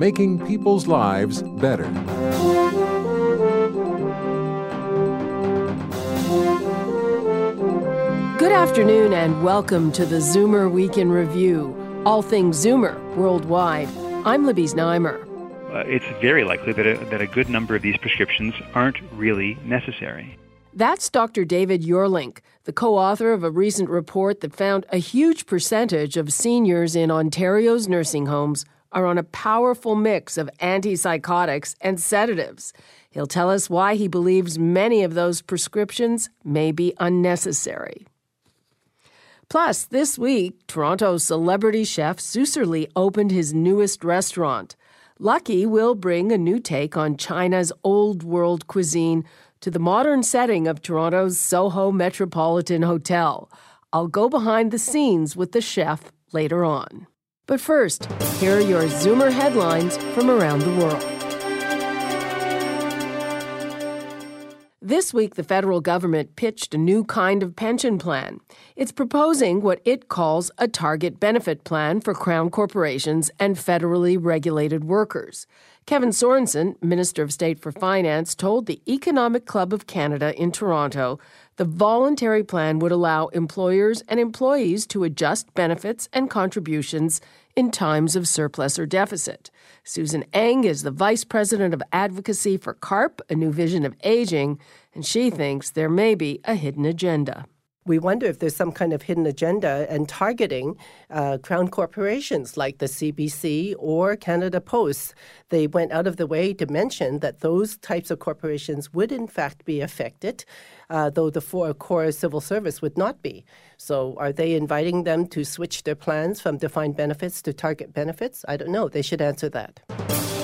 making people's lives better. Good afternoon and welcome to the Zoomer Week in Review, all things Zoomer worldwide. I'm Libby Znaimer. Uh, it's very likely that a, that a good number of these prescriptions aren't really necessary. That's Dr. David Juurlink, the co author of a recent report that found a huge percentage of seniors in Ontario's nursing homes are on a powerful mix of antipsychotics and sedatives. He'll tell us why he believes many of those prescriptions may be unnecessary. Plus, this week, Toronto celebrity chef Susur Lee opened his newest restaurant. Luckee will bring a new take on China's old world cuisine to the modern setting of Toronto's Soho Metropolitan Hotel. I'll go behind the scenes with the chef later on. But first, here are your Zoomer headlines from around the world. This week, the federal government pitched a new kind of pension plan. It's proposing what it calls a target benefit plan for crown corporations and federally regulated workers. Kevin Sorenson, Minister of State for Finance, told the Economic Club of Canada in Toronto the voluntary plan would allow employers and employees to adjust benefits and contributions in times of surplus or deficit. Susan Eng is the Vice President of Advocacy for CARP, a new vision of aging, and she thinks there may be a hidden agenda we wonder if there's some kind of hidden agenda and targeting uh, crown corporations like the CBC or Canada Post. They went out of the way to mention that those types of corporations would, in fact, be affected, uh, though the four core civil service would not be. So, are they inviting them to switch their plans from defined benefits to target benefits? I don't know. They should answer that.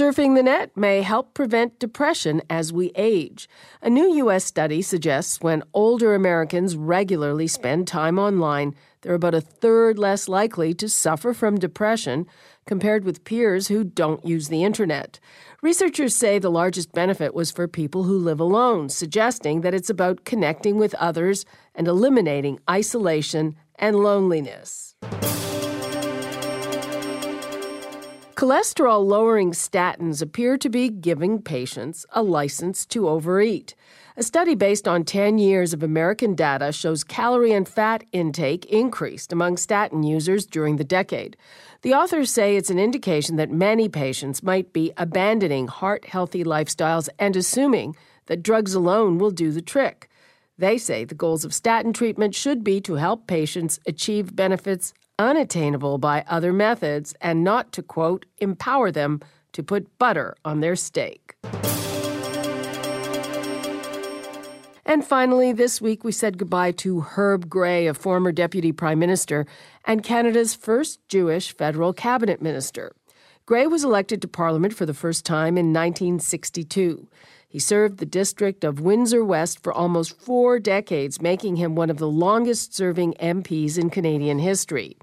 Surfing the net may help prevent depression as we age. A new U.S. study suggests when older Americans regularly spend time online, they're about a third less likely to suffer from depression compared with peers who don't use the internet. Researchers say the largest benefit was for people who live alone, suggesting that it's about connecting with others and eliminating isolation and loneliness. Cholesterol lowering statins appear to be giving patients a license to overeat. A study based on 10 years of American data shows calorie and fat intake increased among statin users during the decade. The authors say it's an indication that many patients might be abandoning heart healthy lifestyles and assuming that drugs alone will do the trick. They say the goals of statin treatment should be to help patients achieve benefits unattainable by other methods and not to, quote, empower them to put butter on their steak. And finally, this week we said goodbye to Herb Gray, a former Deputy Prime Minister and Canada's first Jewish federal cabinet minister. Gray was elected to Parliament for the first time in 1962. He served the district of Windsor West for almost four decades, making him one of the longest serving MPs in Canadian history.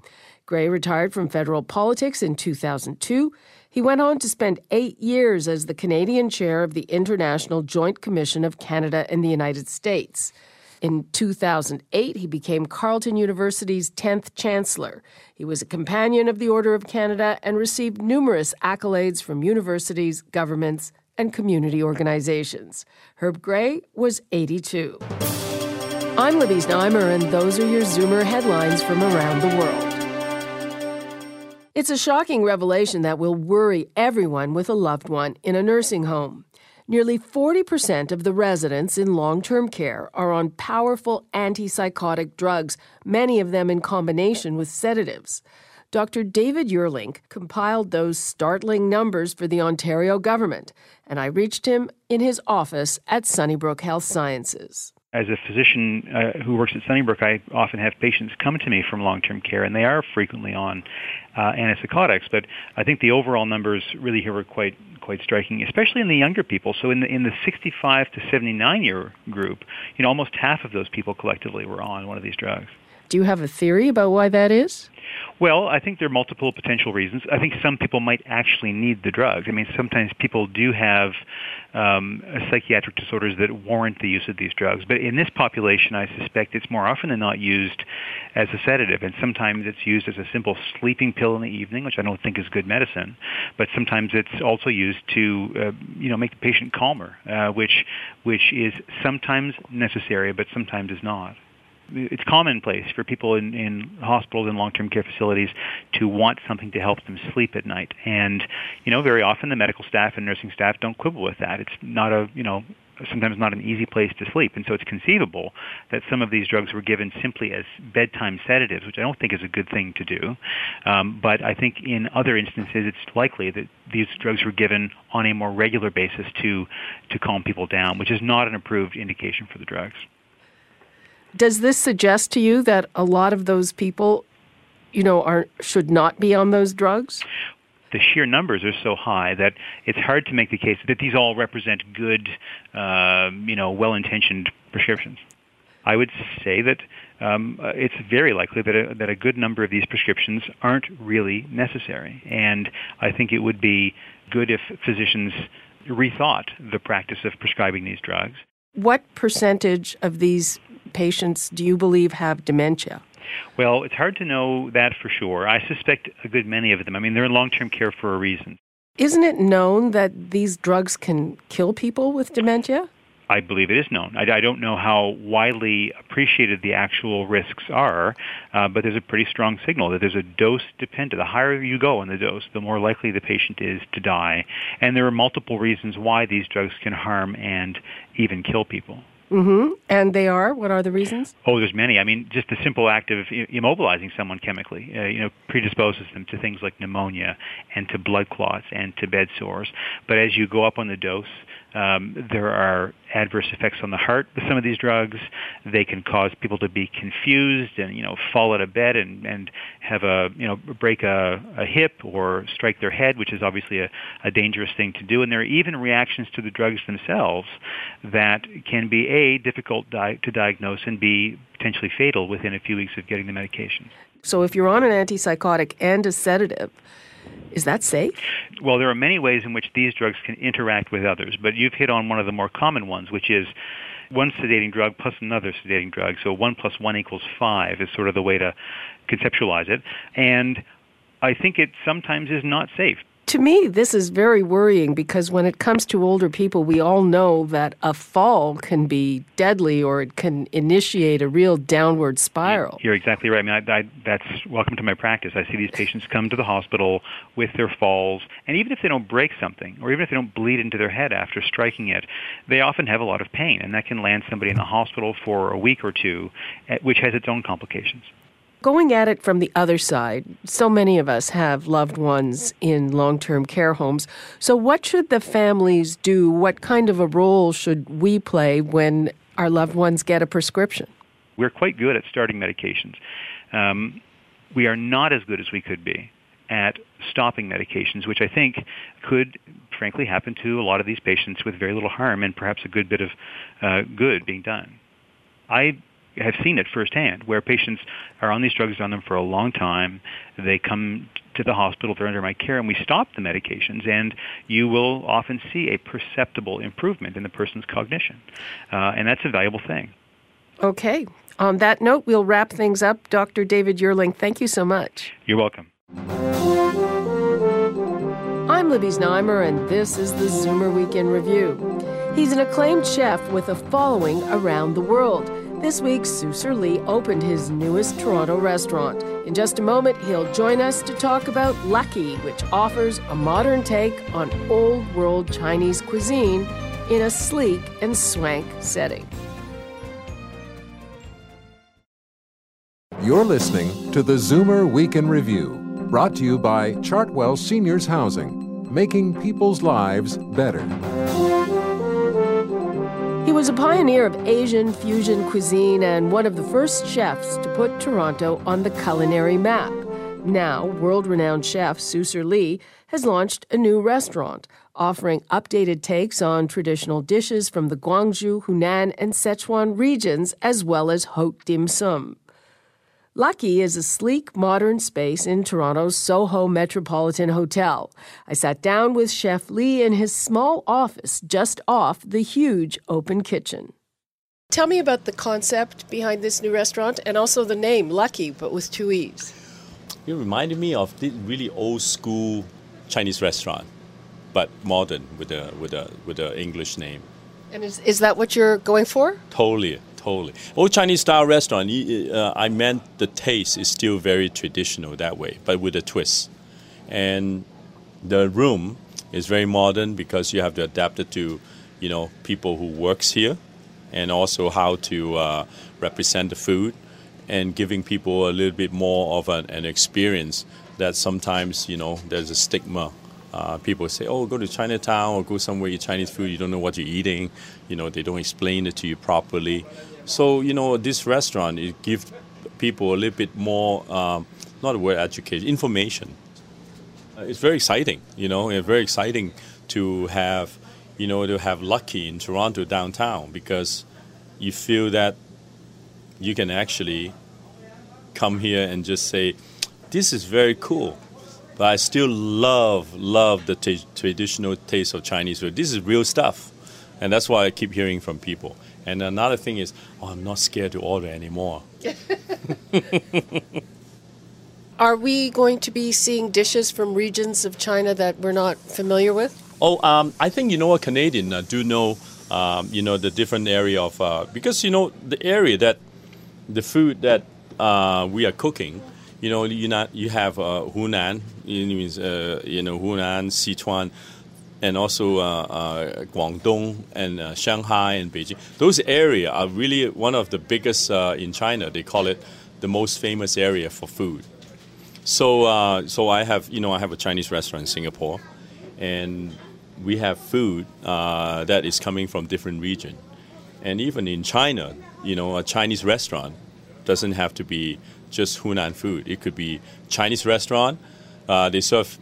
Gray retired from federal politics in 2002. He went on to spend eight years as the Canadian chair of the International Joint Commission of Canada and the United States. In 2008, he became Carleton University's 10th chancellor. He was a companion of the Order of Canada and received numerous accolades from universities, governments, and community organizations. Herb Gray was 82. I'm Libby Znaimer, and those are your Zoomer headlines from around the world. It's a shocking revelation that will worry everyone with a loved one in a nursing home. Nearly 40% of the residents in long term care are on powerful antipsychotic drugs, many of them in combination with sedatives. Dr. David Juurlink compiled those startling numbers for the Ontario government, and I reached him in his office at Sunnybrook Health Sciences. As a physician uh, who works at Sunnybrook, I often have patients come to me from long-term care, and they are frequently on uh, antipsychotics. But I think the overall numbers really here were quite quite striking, especially in the younger people. So in the in the 65 to 79 year group, you know, almost half of those people collectively were on one of these drugs. Do you have a theory about why that is? Well, I think there are multiple potential reasons. I think some people might actually need the drugs. I mean, sometimes people do have um, psychiatric disorders that warrant the use of these drugs. But in this population, I suspect it's more often than not used as a sedative, and sometimes it's used as a simple sleeping pill in the evening, which I don't think is good medicine. But sometimes it's also used to, uh, you know, make the patient calmer, uh, which which is sometimes necessary, but sometimes is not it's commonplace for people in, in hospitals and long-term care facilities to want something to help them sleep at night. And, you know, very often the medical staff and nursing staff don't quibble with that. It's not a, you know, sometimes not an easy place to sleep. And so it's conceivable that some of these drugs were given simply as bedtime sedatives, which I don't think is a good thing to do. Um, but I think in other instances, it's likely that these drugs were given on a more regular basis to, to calm people down, which is not an approved indication for the drugs. Does this suggest to you that a lot of those people, you know, are should not be on those drugs? the sheer numbers are so high that it's hard to make the case that these all represent good, uh, you know, well-intentioned prescriptions. I would say that um, it's very likely that a, that a good number of these prescriptions aren't really necessary, and I think it would be good if physicians rethought the practice of prescribing these drugs. What percentage of these patients do you believe have dementia? Well, it's hard to know that for sure. I suspect a good many of them. I mean, they're in long term care for a reason. Isn't it known that these drugs can kill people with dementia? I believe it is known. I, I don't know how widely appreciated the actual risks are, uh, but there's a pretty strong signal that there's a dose dependent. The higher you go in the dose, the more likely the patient is to die. And there are multiple reasons why these drugs can harm and even kill people. Mm-hmm. And they are? What are the reasons? Oh, there's many. I mean, just the simple act of immobilizing someone chemically, uh, you know, predisposes them to things like pneumonia and to blood clots and to bed sores. But as you go up on the dose, um, there are adverse effects on the heart with some of these drugs. They can cause people to be confused and you know fall out of bed and and have a you know break a, a hip or strike their head, which is obviously a, a dangerous thing to do. And there are even reactions to the drugs themselves that can be a difficult di- to diagnose and b potentially fatal within a few weeks of getting the medication. So if you're on an antipsychotic and a sedative is that safe? Well, there are many ways in which these drugs can interact with others, but you've hit on one of the more common ones, which is one sedating drug plus another sedating drug. So one plus one equals five is sort of the way to conceptualize it. And I think it sometimes is not safe to me, this is very worrying because when it comes to older people, we all know that a fall can be deadly or it can initiate a real downward spiral. You're exactly right. I mean, I, I, that's welcome to my practice. I see these patients come to the hospital with their falls, and even if they don't break something, or even if they don't bleed into their head after striking it, they often have a lot of pain, and that can land somebody in the hospital for a week or two, eh, which has its own complications. Going at it from the other side, so many of us have loved ones in long term care homes. So, what should the families do? What kind of a role should we play when our loved ones get a prescription? We're quite good at starting medications. Um, we are not as good as we could be at stopping medications, which I think could, frankly, happen to a lot of these patients with very little harm and perhaps a good bit of uh, good being done. I have seen it firsthand where patients are on these drugs on them for a long time. They come to the hospital, they're under my care, and we stop the medications, and you will often see a perceptible improvement in the person's cognition. Uh, and that's a valuable thing. Okay. On that note, we'll wrap things up. Dr. David Juurlink, thank you so much. You're welcome. I'm Libby Znaimer, and this is the Zoomer Weekend Review. He's an acclaimed chef with a following around the world. This week, Susur Lee opened his newest Toronto restaurant. In just a moment, he'll join us to talk about Luckee, which offers a modern take on old world Chinese cuisine in a sleek and swank setting. You're listening to the Zoomer Week in Review, brought to you by Chartwell Seniors Housing, making people's lives better. He was a pioneer of Asian fusion cuisine and one of the first chefs to put Toronto on the culinary map. Now, world renowned chef Susur Lee has launched a new restaurant, offering updated takes on traditional dishes from the Guangzhou, Hunan, and Sichuan regions, as well as haute dim sum. Luckee is a sleek, modern space in Toronto's Soho Metropolitan Hotel. I sat down with Chef Lee in his small office just off the huge open kitchen. Tell me about the concept behind this new restaurant and also the name, Luckee, but with two E's. It reminded me of the really old school Chinese restaurant, but modern with a with a with an English name. And is, is that what you're going for? Totally, totally. Old Chinese style restaurant. Uh, I meant the taste is still very traditional that way, but with a twist. And the room is very modern because you have to adapt it to, you know, people who works here, and also how to uh, represent the food, and giving people a little bit more of an, an experience that sometimes you know there's a stigma uh, people say, "Oh, go to Chinatown or go somewhere eat Chinese food. You don't know what you're eating. You know, they don't explain it to you properly." So, you know, this restaurant it gives people a little bit more, um, word education, information. Uh, it's very exciting. You know, it's very exciting to have, you know, to have Luckee in Toronto downtown because you feel that you can actually come here and just say, "This is very cool." But I still love love the t- traditional taste of Chinese food. This is real stuff, and that's why I keep hearing from people. And another thing is, oh, I'm not scared to order anymore. Are we going to be seeing dishes from regions of China that we're not familiar with? Oh, um, I think you know a Canadian uh, do know, um, you know, the different area of uh, because you know the area that the food that uh, we are cooking you know, you not you have uh, Hunan, it means uh, you know Hunan, Sichuan, and also uh, uh Guangdong and uh, Shanghai and Beijing. Those areas are really one of the biggest uh, in China. They call it the most famous area for food. So, so I have you know I have a Chinese restaurant in Singapore, and we have food that is coming from different region, and even in China, you know, a Chinese restaurant doesn't have to be just Hunan food. It could be Chinese restaurant. Uh, they serve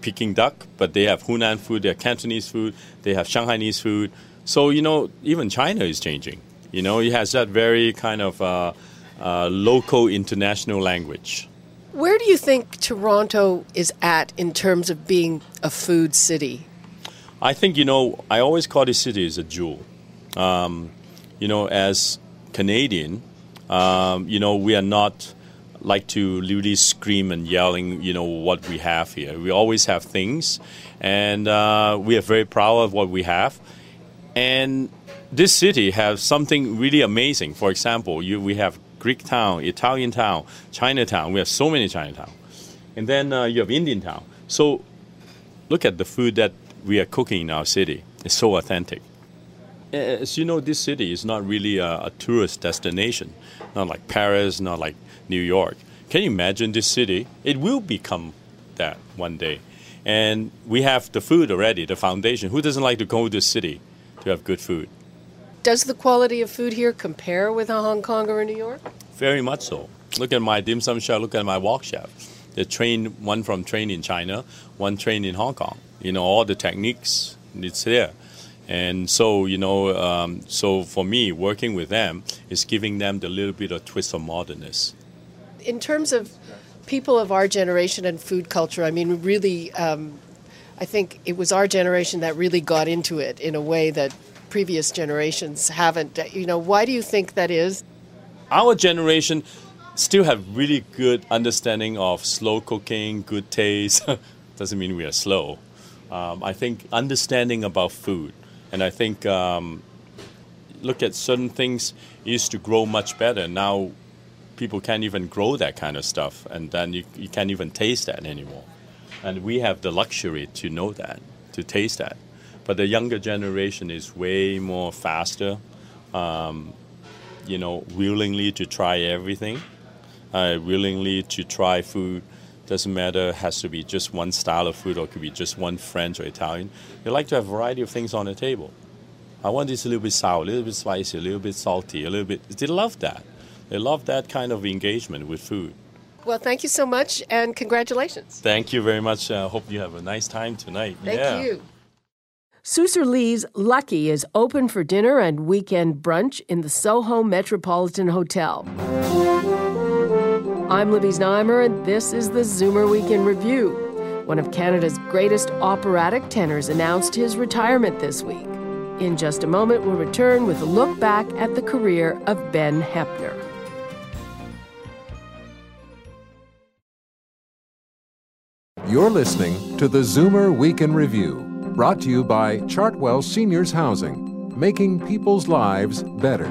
Peking duck, but they have Hunan food. They have Cantonese food. They have Shanghainese food. So you know, even China is changing. You know, it has that very kind of uh, uh, local international language. Where do you think Toronto is at in terms of being a food city? I think you know. I always call this city as a jewel. Um, you know, as Canadian, um, you know, we are not like to really scream and yelling, you know, what we have here. We always have things, and uh, we are very proud of what we have. And this city has something really amazing. For example, you, we have Greek town, Italian town, Chinatown. We have so many Chinatown. And then uh, you have Indian town. So look at the food that we are cooking in our city. It's so authentic as you know, this city is not really a, a, tourist destination, not like Paris, not like New York. Can you imagine this city? It will become that one day. And we have the food already, the foundation. Who doesn't like to go to the city to have good food? Does the quality of food here compare with a Hong Kong or a New York? Very much so. Look at my dim sum chef, look at my wok chef. They trained one from trained in China, one trained in Hong Kong. You know, all the techniques, it's there. And so, you know, um, so for me, working with them is giving them the little bit of twist of modernness. In terms of people of our generation and food culture, I mean, really, um, I think it was our generation that really got into it in a way that previous generations haven't. You know, why do you think that is? Our generation still have really good understanding of slow cooking, good taste. Doesn't mean we are slow. Um, I think understanding about food and I think um, look at certain things used to grow much better. Now people can't even grow that kind of stuff, and then you, you can't even taste that anymore. And we have the luxury to know that, to taste that. But the younger generation is way more faster, um, you know, willingly to try everything, uh, willingly to try food doesn't matter, has to be just one style of food or it could be just one French or Italian. They like to have a variety of things on the table. I want this a little bit sour, a little bit spicy, a little bit salty, a little bit. They love that. They love that kind of engagement with food. Well, thank you so much and congratulations. Thank you very much. I uh, hope you have a nice time tonight. Thank yeah. you. Susur Lee's Luckee is open for dinner and weekend brunch in the Soho Metropolitan Hotel. I'm Libby Znaimer, and this is the Zoomer Weekend Review. One of Canada's greatest operatic tenors announced his retirement this week. In just a moment, we'll return with a look back at the career of Ben Heppner. You're listening to the Zoomer Week in Review, brought to you by Chartwell Seniors Housing, making people's lives better.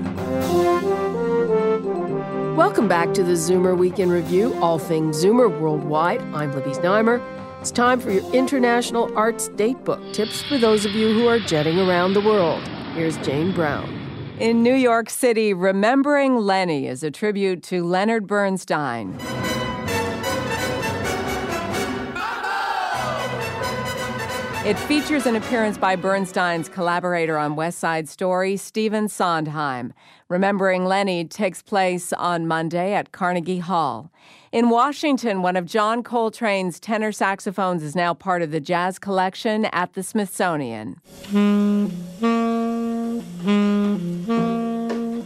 Welcome back to the Zoomer Week in Review, all things Zoomer worldwide. I'm Libby Znaimer. It's time for your International Arts Datebook tips for those of you who are jetting around the world. Here's Jane Brown. In New York City, Remembering Lenny is a tribute to Leonard Bernstein. It features an appearance by Bernstein's collaborator on West Side Story, Stephen Sondheim. Remembering Lenny takes place on Monday at Carnegie Hall. In Washington, one of John Coltrane's tenor saxophones is now part of the jazz collection at the Smithsonian. Hmm.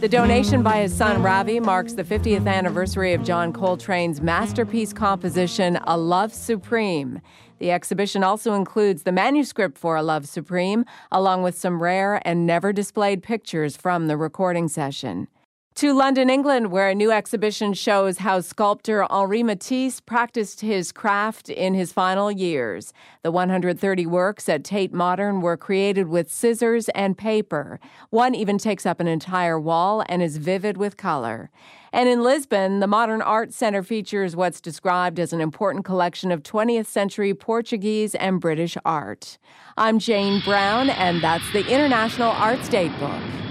The donation by his son Ravi marks the 50th anniversary of John Coltrane's masterpiece composition, A Love Supreme. The exhibition also includes the manuscript for A Love Supreme, along with some rare and never displayed pictures from the recording session. To London, England, where a new exhibition shows how sculptor Henri Matisse practiced his craft in his final years. The 130 works at Tate Modern were created with scissors and paper. One even takes up an entire wall and is vivid with color. And in Lisbon, the Modern Art Center features what's described as an important collection of 20th century Portuguese and British art. I'm Jane Brown, and that's the International Arts Datebook.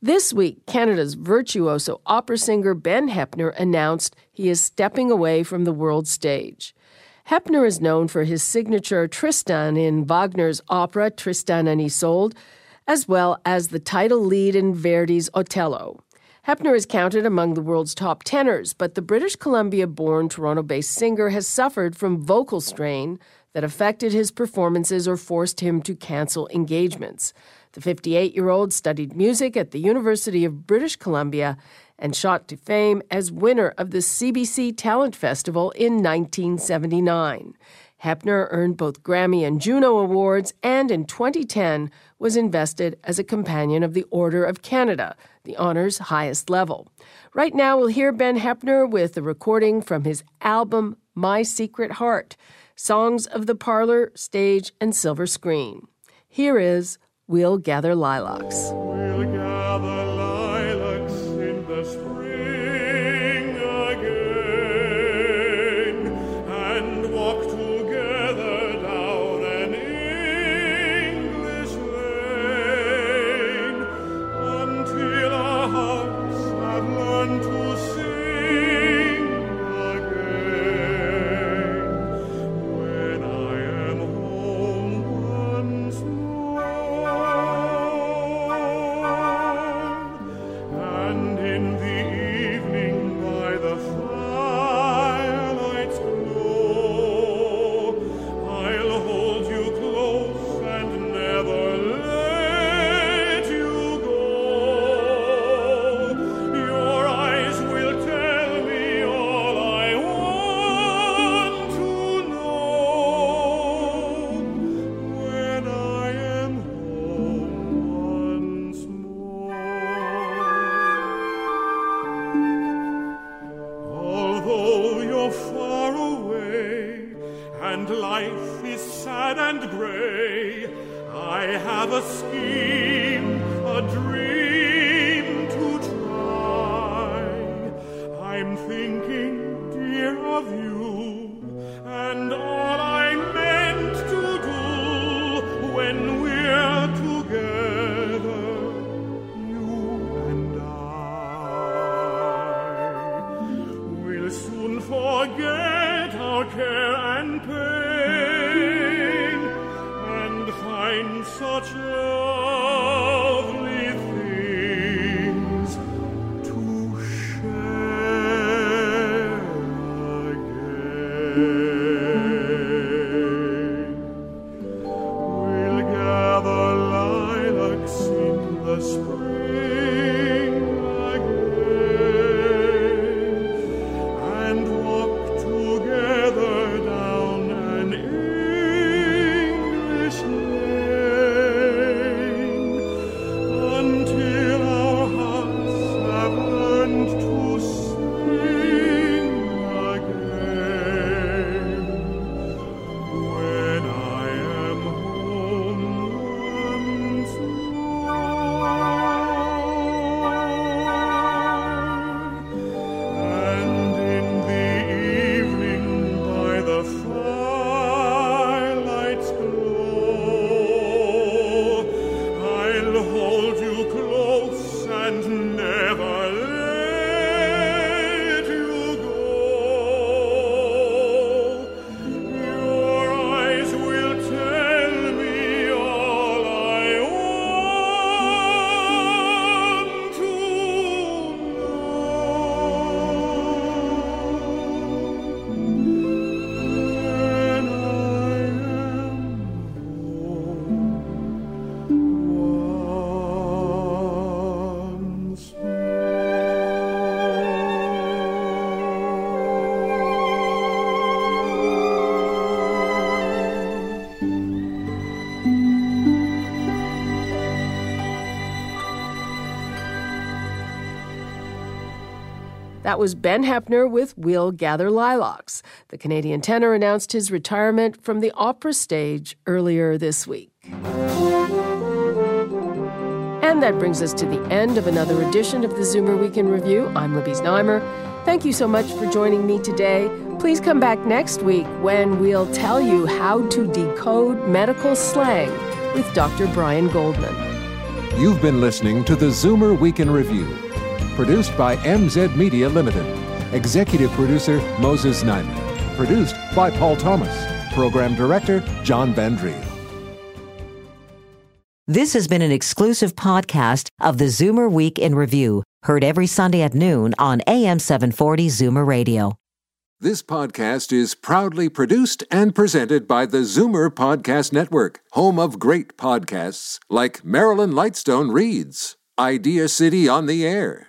This week, Canada's virtuoso opera singer Ben Heppner announced he is stepping away from the world stage. Heppner is known for his signature Tristan in Wagner's opera Tristan and Isolde, as well as the title lead in Verdi's Otello. Heppner is counted among the world's top tenors, but the British Columbia born Toronto based singer has suffered from vocal strain that affected his performances or forced him to cancel engagements. The 58 year old studied music at the University of British Columbia and shot to fame as winner of the CBC Talent Festival in 1979. Heppner earned both Grammy and Juno Awards and in 2010 was invested as a Companion of the Order of Canada, the honor's highest level. Right now, we'll hear Ben Heppner with a recording from his album My Secret Heart Songs of the Parlor, Stage, and Silver Screen. Here is We'll Gather Lilacs. I have That was Ben Heppner with We'll Gather Lilacs. The Canadian tenor announced his retirement from the opera stage earlier this week. And that brings us to the end of another edition of the Zoomer Week in Review. I'm Libby Znaimer. Thank you so much for joining me today. Please come back next week when we'll tell you how to decode medical slang with Dr. Brian Goldman. You've been listening to the Zoomer Week in Review, produced by MZ Media Limited. Executive producer Moses Znaimer. Produced by Paul Thomas. Program director John Vandreel. This has been an exclusive podcast of the Zoomer Week in Review, heard every Sunday at noon on AM 740 Zoomer Radio. This podcast is proudly produced and presented by the Zoomer Podcast Network, home of great podcasts like Marilyn Lightstone Reads, Idea City on the Air,